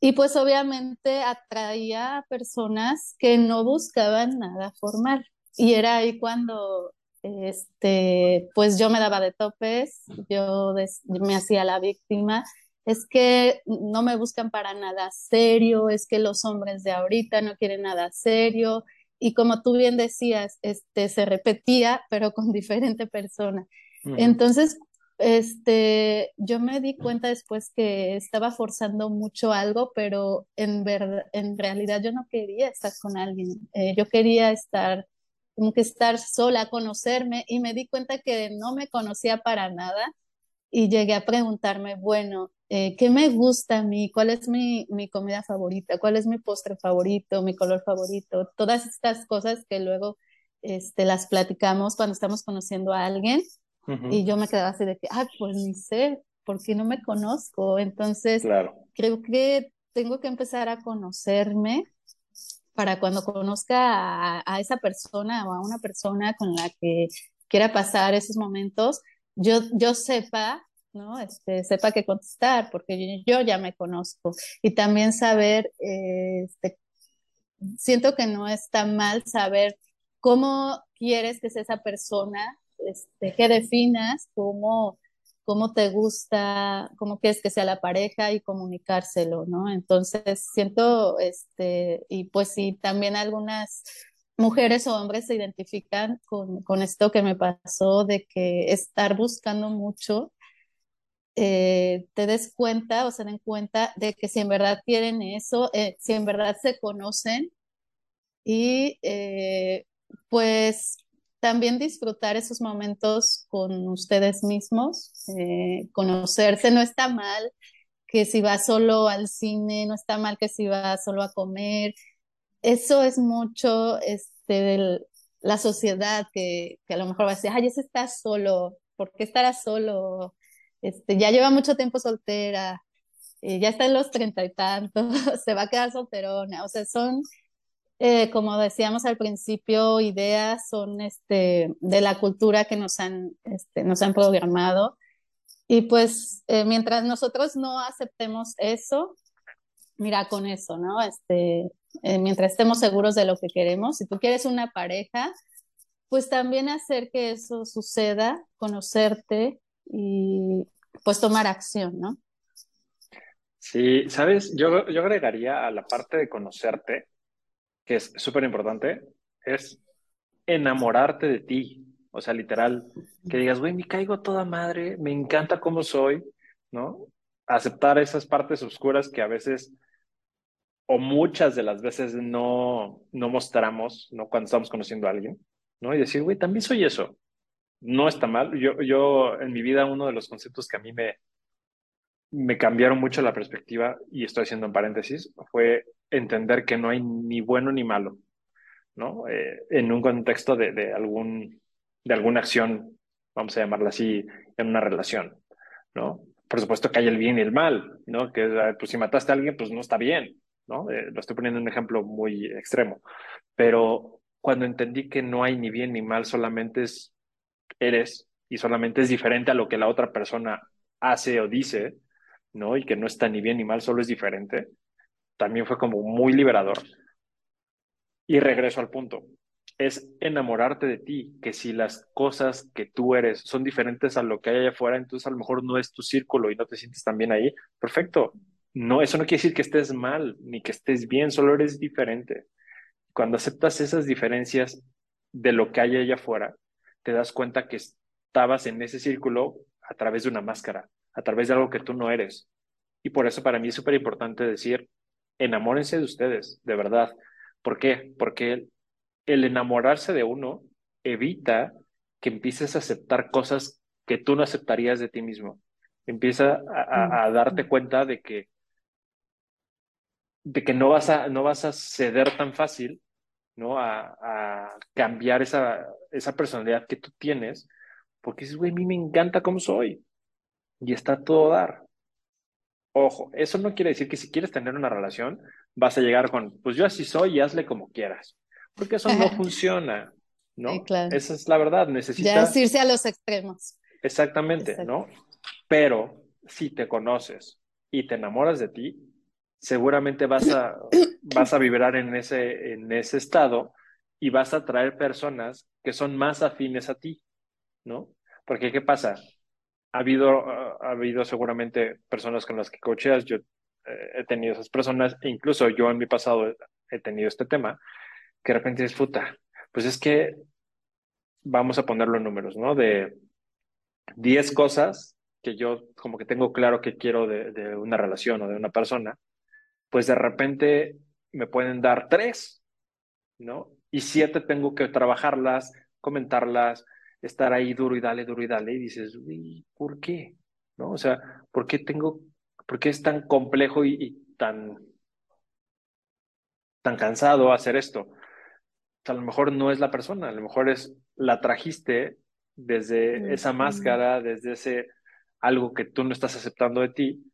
Y pues obviamente atraía a personas que no buscaban nada formal. Y era ahí cuando este, pues yo me daba de topes, yo me hacía la víctima. Es que no me buscan para nada serio, es que los hombres de ahorita no quieren nada serio. Y como tú bien decías, este, se repetía, pero con (laughs) diferente persona. Entonces, este, yo me di cuenta después que estaba forzando mucho algo, pero en, verdad, en realidad yo no quería estar con alguien. Eh, yo quería estar como que estar sola, conocerme y me di cuenta que no me conocía para nada y llegué a preguntarme, bueno, eh, ¿qué me gusta a mí? ¿Cuál es mi, mi, comida favorita? ¿Cuál es mi postre favorito? ¿Mi color favorito? Todas estas cosas que luego este, las platicamos cuando estamos conociendo a alguien y yo me quedaba así de que, ah, pues ni sé, porque no me conozco. Entonces, creo que tengo que empezar a conocerme para cuando conozca a, esa persona o a una persona con la que quiera pasar esos momentos, yo, yo sepa, ¿no? Este, sepa qué contestar, porque yo, ya me conozco. Y también saber, eh, este, siento que no está mal saber cómo quieres que sea esa persona, este, qué definas, cómo, cómo te gusta, cómo quieres que sea la pareja y comunicárselo, ¿no? Entonces, siento, este, y pues sí, también algunas mujeres o hombres se identifican con, con esto que me pasó de que estar buscando mucho, eh, te des cuenta o se den cuenta de que si en verdad quieren eso, eh, si en verdad se conocen y eh, pues también disfrutar esos momentos con ustedes mismos, conocerse, no está mal que si va solo al cine, no está mal que si va solo a comer, eso es mucho este, de la sociedad que, que, a lo mejor va a decir, ay, ese está solo, ¿por qué estará solo? Este, ya lleva mucho tiempo soltera, eh, ya está en los treinta y tantos, (laughs) se va a quedar solterona. O sea, son, eh, como decíamos al principio, ideas, son este, de la cultura que nos han, este, nos han programado. Y pues eh, mientras nosotros no aceptemos eso, mira con eso, ¿no? Este, eh, mientras estemos seguros de lo que queremos. Si tú quieres una pareja, pues también hacer que eso suceda, conocerte y pues tomar acción, ¿no? Sí, sabes, yo, yo agregaría a la parte de conocerte, que es súper importante, es enamorarte de ti. O sea, literal, que digas, güey, me caigo toda madre, me encanta cómo soy, ¿no? Aceptar esas partes oscuras que a veces o muchas de las veces no, no mostramos, ¿no? Cuando estamos conociendo a alguien, ¿no? Y decir, güey, también soy eso. No está mal. Yo, yo en mi vida, uno de los conceptos que a mí me, me cambiaron mucho la perspectiva, y estoy haciendo en paréntesis, fue entender que no hay ni bueno ni malo, ¿no? Eh, en un contexto de, de, algún, de alguna acción, vamos a llamarla así, en una relación, ¿no? Por supuesto que hay el bien y el mal, ¿no? Que pues si mataste a alguien, pues no está bien, ¿no? Eh, lo estoy poniendo en un ejemplo muy extremo, pero cuando entendí que no hay ni bien ni mal, solamente es eres y solamente es diferente a lo que la otra persona hace o dice, ¿no? Y que no está ni bien ni mal, solo es diferente, también fue como muy liberador. Y regreso al punto, es enamorarte de ti, que si las cosas que tú eres son diferentes a lo que hay allá afuera, entonces a lo mejor no es tu círculo y no te sientes tan bien ahí, perfecto, no, eso no quiere decir que estés mal ni que estés bien, solo eres diferente. Cuando aceptas esas diferencias de lo que hay allá afuera, te das cuenta que estabas en ese círculo a través de una máscara, a través de algo que tú no eres. Y por eso para mí es súper importante decir, enamórense de ustedes, de verdad. ¿Por qué? Porque el enamorarse de uno evita que empieces a aceptar cosas que tú no aceptarías de ti mismo. Empieza a, a darte cuenta de que de que no vas a, no vas a ceder tan fácil, ¿no? A, a cambiar esa, esa personalidad que tú tienes, porque dices, güey, a mí me encanta cómo soy y está todo dar. Ojo, eso no quiere decir que si quieres tener una relación, vas a llegar con, pues yo así soy y hazle como quieras, porque eso no (laughs) funciona, ¿no? claro. Esa es la verdad, necesitas... Ya irse a los extremos. Exactamente, ¿no? Pero si te conoces y te enamoras de ti, seguramente vas a, (coughs) vas a vibrar en ese, en ese estado y vas a atraer personas que son más afines a ti, ¿no? Porque, ¿qué pasa? Ha habido, ha habido seguramente personas con las que coacheas, yo eh, he tenido esas personas, e incluso yo en mi pasado he tenido este tema, que de repente disfruta. Pues es que vamos a ponerlo en números, ¿no? De 10 cosas que yo como que tengo claro que quiero de, de una relación o de una persona, pues de repente me pueden dar tres, ¿no? Y siete tengo que trabajarlas, comentarlas, estar ahí duro y dale, duro y dale, y dices, uy, ¿por qué? ¿No? O sea, ¿por qué tengo, por qué es tan complejo y, tan, tan cansado hacer esto? a lo mejor no es la persona, a lo mejor es la trajiste desde esa máscara, desde ese algo que tú no estás aceptando de ti,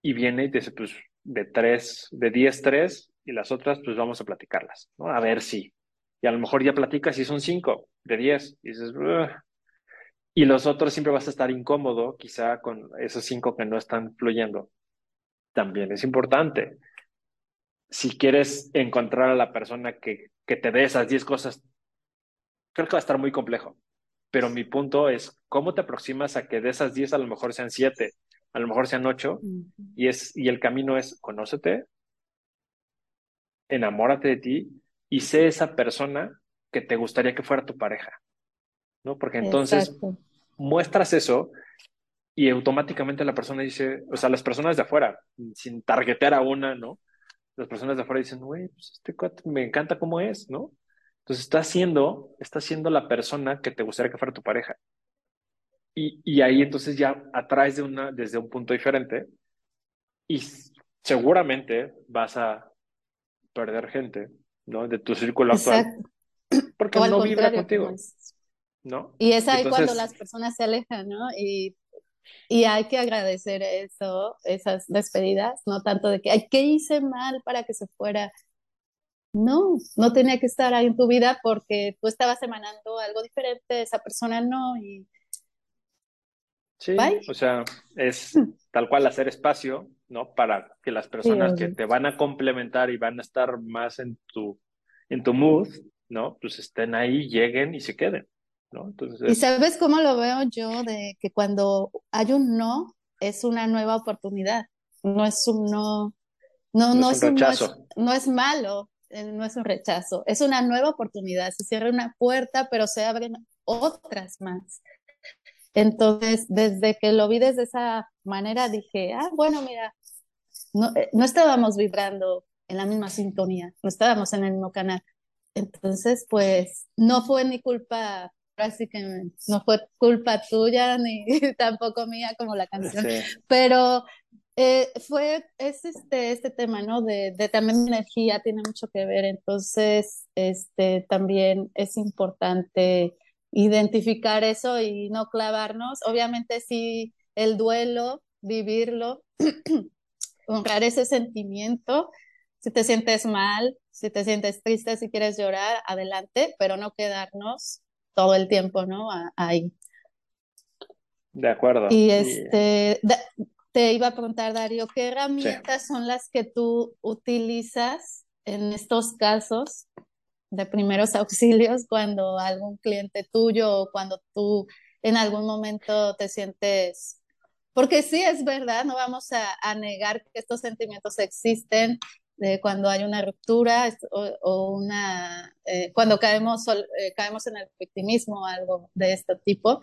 y viene y te dice, pues de tres, de diez, tres, y las otras, pues vamos a platicarlas, ¿no? A ver si. Y a lo mejor ya platicas y son cinco, de 10. Y dices, y los otros siempre vas a estar incómodo, quizá con esos cinco que no están fluyendo. También es importante. Si quieres encontrar a la persona que, que te dé esas 10 cosas, creo que va a estar muy complejo. Pero mi punto es, ¿cómo te aproximas a que de esas 10 a lo mejor sean 7, a lo mejor sean 8? y, es, y el camino es, conócete, enamórate de ti y sé esa persona que te gustaría que fuera tu pareja. ¿no? Porque entonces muestras eso y automáticamente la persona dice, o sea, las personas de afuera, sin targetear a una, ¿no? Las personas de afuera dicen, güey, pues este me encanta cómo es, ¿no? Entonces está siendo, está siendo la persona que te gustaría que fuera tu pareja. Y, y ahí entonces ya atraes de una, desde un punto diferente y seguramente vas a perder gente, ¿no? De tu círculo actual. (clears throat) Porque no vibra contigo. ¿No? Y es ahí cuando las personas se alejan, ¿no? Y, y hay que agradecer eso, esas despedidas, no tanto de que, ay, ¿qué hice mal para que se fuera? No, no tenía que estar ahí en tu vida porque tú estabas emanando algo diferente, esa persona no, y... Sí, o sea, es (clears throat) tal cual hacer espacio, ¿no? Para que las personas que te van a complementar y van a estar más en tu, en tu mood, ¿no? Pues estén ahí, lleguen y se queden, ¿no? Entonces, ¿Y sabes cómo lo veo yo? De que cuando hay un no, es una nueva oportunidad. No es un no, no, no, es, un rechazo. No es, malo, eh, no es un rechazo, es una nueva oportunidad. Se cierra una puerta, pero se abren otras más. Entonces, desde que lo vi desde esa manera, dije, ah, bueno, mira, no, eh, no estábamos vibrando en la misma sintonía, no estábamos en el mismo canal. Entonces, pues, no fue ni culpa, así que no fue culpa tuya ni (laughs) tampoco mía como la canción, pero eh, fue, es este, este tema, ¿no? De, de también energía, tiene mucho que ver, entonces, este, también es importante identificar eso y no clavarnos. Obviamente sí, el duelo, vivirlo, (clears throat) honrar ese sentimiento. Si te sientes mal, si te sientes triste, si quieres llorar, adelante, pero no quedarnos todo el tiempo, ¿no? Ahí. De acuerdo. Y este, te iba a preguntar, Darío, ¿qué herramientas son las que tú utilizas en estos casos de primeros (laughs) auxilios cuando algún cliente tuyo o cuando tú en algún momento te sientes, porque sí es verdad, no vamos a, negar que estos sentimientos existen de cuando hay una ruptura o, una, eh, cuando caemos, eh, caemos en el victimismo o algo de este tipo,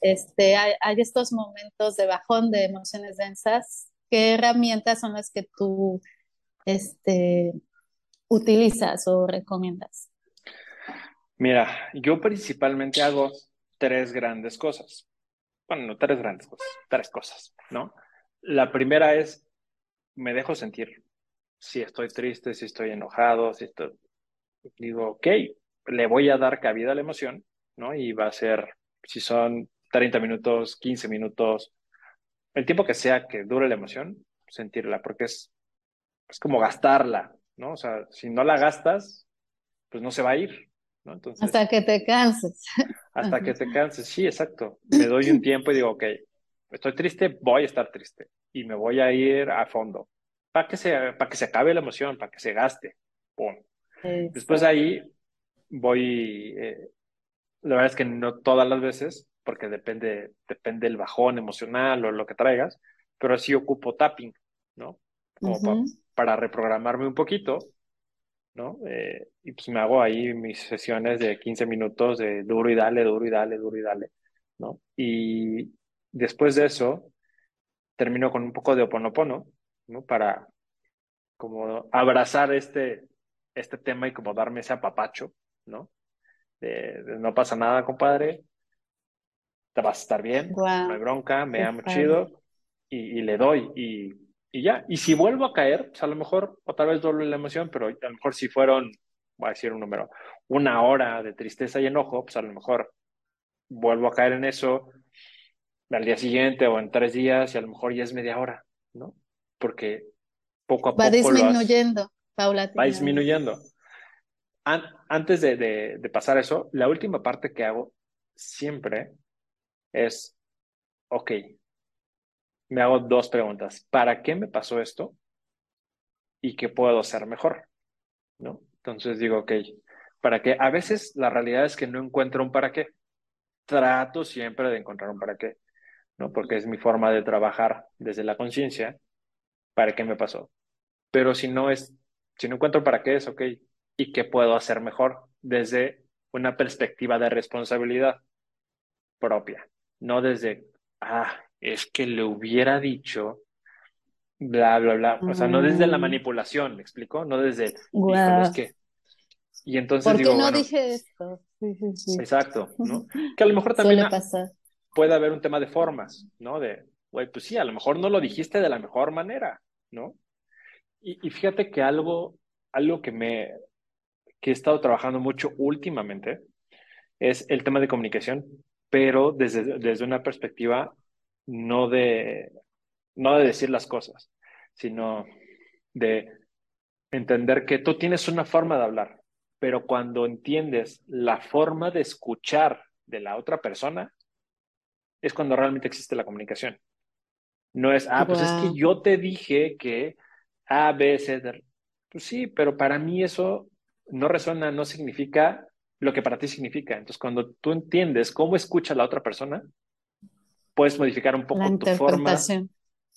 este, hay, hay estos momentos de bajón de emociones densas. ¿Qué herramientas son las que tú este, utilizas o recomiendas? Mira, yo principalmente hago tres grandes cosas. Bueno, no tres grandes cosas, tres cosas, ¿no? La primera es, me dejo sentir. Si estoy triste, si estoy enojado, si estoy... Digo, ok, le voy a dar cabida a la emoción, ¿no? Y va a ser, si son 30 minutos, 15 minutos, el tiempo que sea que dure la emoción, sentirla, porque es, es como gastarla, ¿no? O sea, si no la gastas, pues no se va a ir, hasta que te canses. Hasta que te canses, sí, exacto. Me doy un tiempo y digo, ok, estoy triste, voy a estar triste y me voy a ir a fondo para que se, para que se acabe la emoción, para que se gaste. Después de ahí voy, eh, la verdad es que no todas las veces, porque depende, depende del bajón emocional o lo que traigas, pero sí ocupo tapping, ¿no? Como para reprogramarme un poquito ¿no? Eh, y pues me hago ahí mis sesiones de 15 minutos de duro y dale, duro y dale, duro y dale, ¿no? Y después de eso, termino con un poco de oponopono, ¿no? Para como abrazar este, este tema y como darme ese apapacho, ¿no? De, no pasa nada, compadre, te vas a estar bien, no hay bronca, me amo chido, y, y le doy, y y ya. Y si vuelvo a caer, pues a lo mejor otra vez doble la emoción, pero a lo mejor si fueron, voy a decir un número, una hora de tristeza y enojo, pues a lo mejor vuelvo a caer en eso al día siguiente o en tres días y a lo mejor ya es media hora, ¿no? Porque poco a poco. Va disminuyendo, Paula. Va disminuyendo. antes de, de, de pasar eso, la última parte que hago siempre es, ok, me hago dos preguntas. ¿Para qué me pasó esto? ¿Y qué puedo hacer mejor? ¿No? Entonces digo, ok, ¿para qué? A veces la realidad es que no encuentro un para qué. Trato siempre de encontrar un para qué, ¿no? Porque es mi forma de trabajar desde la conciencia. ¿Para qué me pasó? Pero si no es, si no encuentro para qué es, ok, ¿y qué puedo hacer mejor? Desde una perspectiva de responsabilidad propia, no desde, ah, es que le hubiera dicho, bla, bla, bla. O sea, no desde la mm. manipulación, ¿me explico? No desde, wow. que... Y entonces ¿Por qué no dije esto? Exacto, ¿no? (laughs) Que a lo mejor también puede haber un tema de formas, ¿no? De, güey, pues sí, a lo mejor no lo dijiste de la mejor manera, ¿no? Y, y fíjate que algo, algo que me, que he estado trabajando mucho últimamente es el tema de comunicación, pero desde, desde una perspectiva no de, no de decir las cosas, sino de entender que tú tienes una forma de hablar, pero cuando entiendes la forma de escuchar de la otra persona, es cuando realmente existe la comunicación. No es, ah, pues es que yo te dije que A, B, C, D. Pues sí, pero para mí eso no resuena, no significa lo que para ti significa. Entonces, cuando tú entiendes cómo escucha la otra persona, puedes modificar un poco tu forma.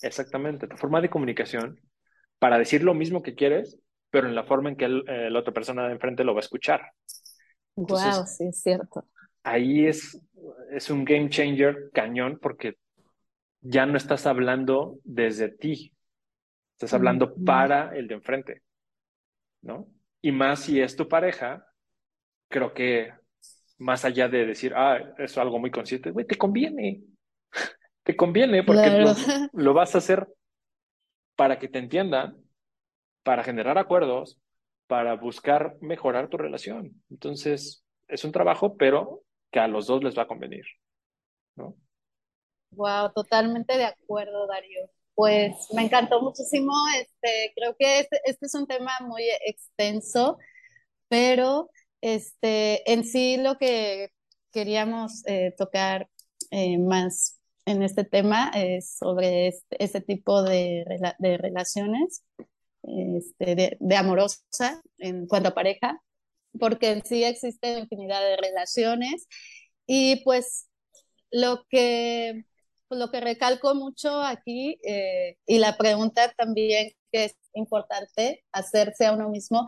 Exactamente, tu forma de comunicación para decir lo mismo que quieres, pero en la forma en que eh, la otra persona de enfrente lo va a escuchar. wow, sí, es cierto. Ahí es, es un game changer cañón porque ya no estás hablando desde ti, estás hablando para el de enfrente, ¿no? Y más si es tu pareja, creo que más allá de decir, ah, eso es algo muy consciente, güey, te conviene, (laughs) te conviene porque lo, vas a hacer para que te entiendan, para generar acuerdos, para buscar mejorar tu relación. Entonces, es un trabajo, pero que a los dos les va a convenir, ¿no? Wow, totalmente de acuerdo, Darío. Pues me encantó muchísimo. Este, creo que este, este es un tema muy extenso, pero este, en sí lo que queríamos eh, tocar eh, más en este tema es sobre este, este tipo de, de relaciones, este, de, amorosa en cuanto a pareja, porque en sí existen infinidad de relaciones y pues lo que, lo que recalco mucho aquí eh, y la pregunta también que es importante hacerse a uno mismo,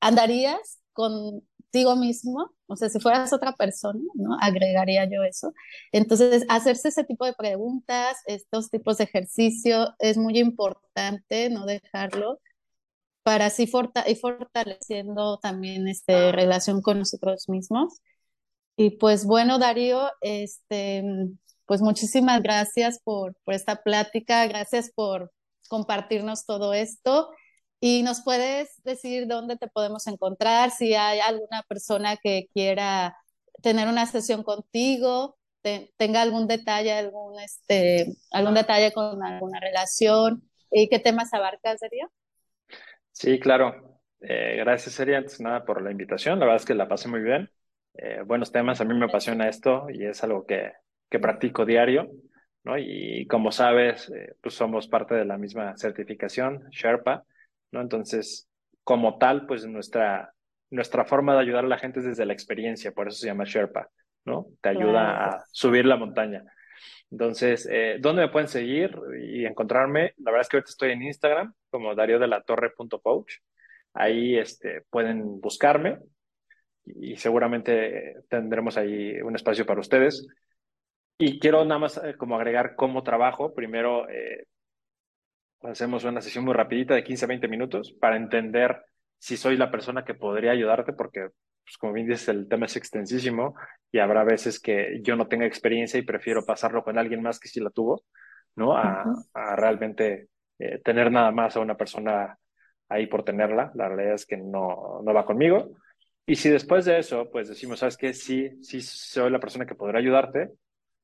¿andarías con contigo mismo, o sea, si fueras otra persona, ¿no? Agregaría yo eso. Entonces, hacerse ese tipo de preguntas, estos tipos de ejercicio, es muy importante no dejarlo para así ir fortaleciendo también este, relación con nosotros mismos. Y pues bueno, Darío, este, pues muchísimas gracias por, por esta plática, gracias por compartirnos todo esto. Y nos puedes decir dónde te podemos encontrar, si hay alguna persona que quiera tener una sesión contigo, tenga algún detalle, algún, este, algún detalle con alguna relación y qué temas abarcas, sería. Sí, claro. Eh, gracias, Seria, antes nada por la invitación. La verdad es que la pasé muy bien. Eh, buenos temas, a mí me apasiona esto y es algo que, que practico diario. ¿no? Y como sabes, eh, pues somos parte de la misma certificación, Sherpa. ¿no? Entonces, como tal, pues nuestra, nuestra forma de ayudar a la gente es desde la experiencia, por eso se llama Sherpa, ¿no? Te ayuda a subir la montaña. Entonces, eh, ¿dónde me pueden seguir y encontrarme? La verdad es que ahorita estoy en Instagram como dario de la torre.coach. Ahí este, pueden buscarme y seguramente tendremos ahí un espacio para ustedes. Y quiero nada más eh, como agregar cómo trabajo. Primero, eh, hacemos una sesión muy rapidita de 15 a 20 minutos para entender si soy la persona que podría ayudarte, porque, pues, como bien dices, el tema es extensísimo y habrá veces que yo no tenga experiencia y prefiero pasarlo con alguien más que sí la tuvo, ¿no? A, a realmente eh, tener nada más a una persona ahí por tenerla. La realidad es que no, no va conmigo. Y si después de eso, pues decimos, ¿sabes qué? Sí, sí soy la persona que podrá ayudarte,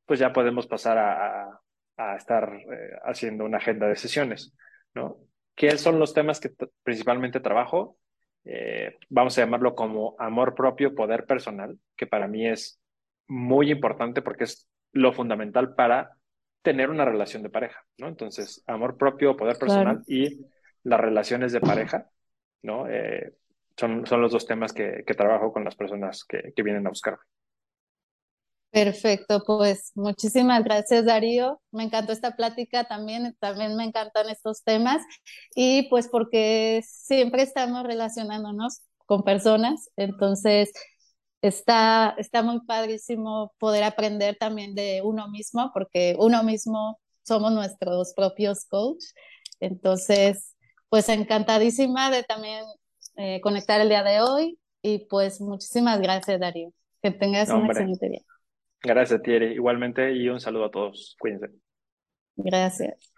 pues ya podemos pasar a, a estar eh, haciendo una agenda de sesiones, ¿no? ¿Qué son los temas que principalmente trabajo? eh, vamos a llamarlo como amor propio, poder personal, que para mí es muy importante porque es lo fundamental para tener una relación de pareja, ¿no? Entonces, amor propio, poder personal y las relaciones de pareja, ¿no? Eh, son, son los dos temas que, que trabajo con las personas que, que vienen a buscarme. Perfecto, pues muchísimas gracias Darío. Me encantó esta plática también, también me encantan estos temas y pues porque siempre estamos relacionándonos con personas, entonces está, está muy padrísimo poder aprender también de uno mismo porque uno mismo somos nuestros propios coach. Entonces, pues encantadísima de también eh, conectar el día de hoy y pues muchísimas gracias Darío. Que tengas un excelente día. Gracias, Thierry. Igualmente, y un saludo a todos. Cuídense. Gracias.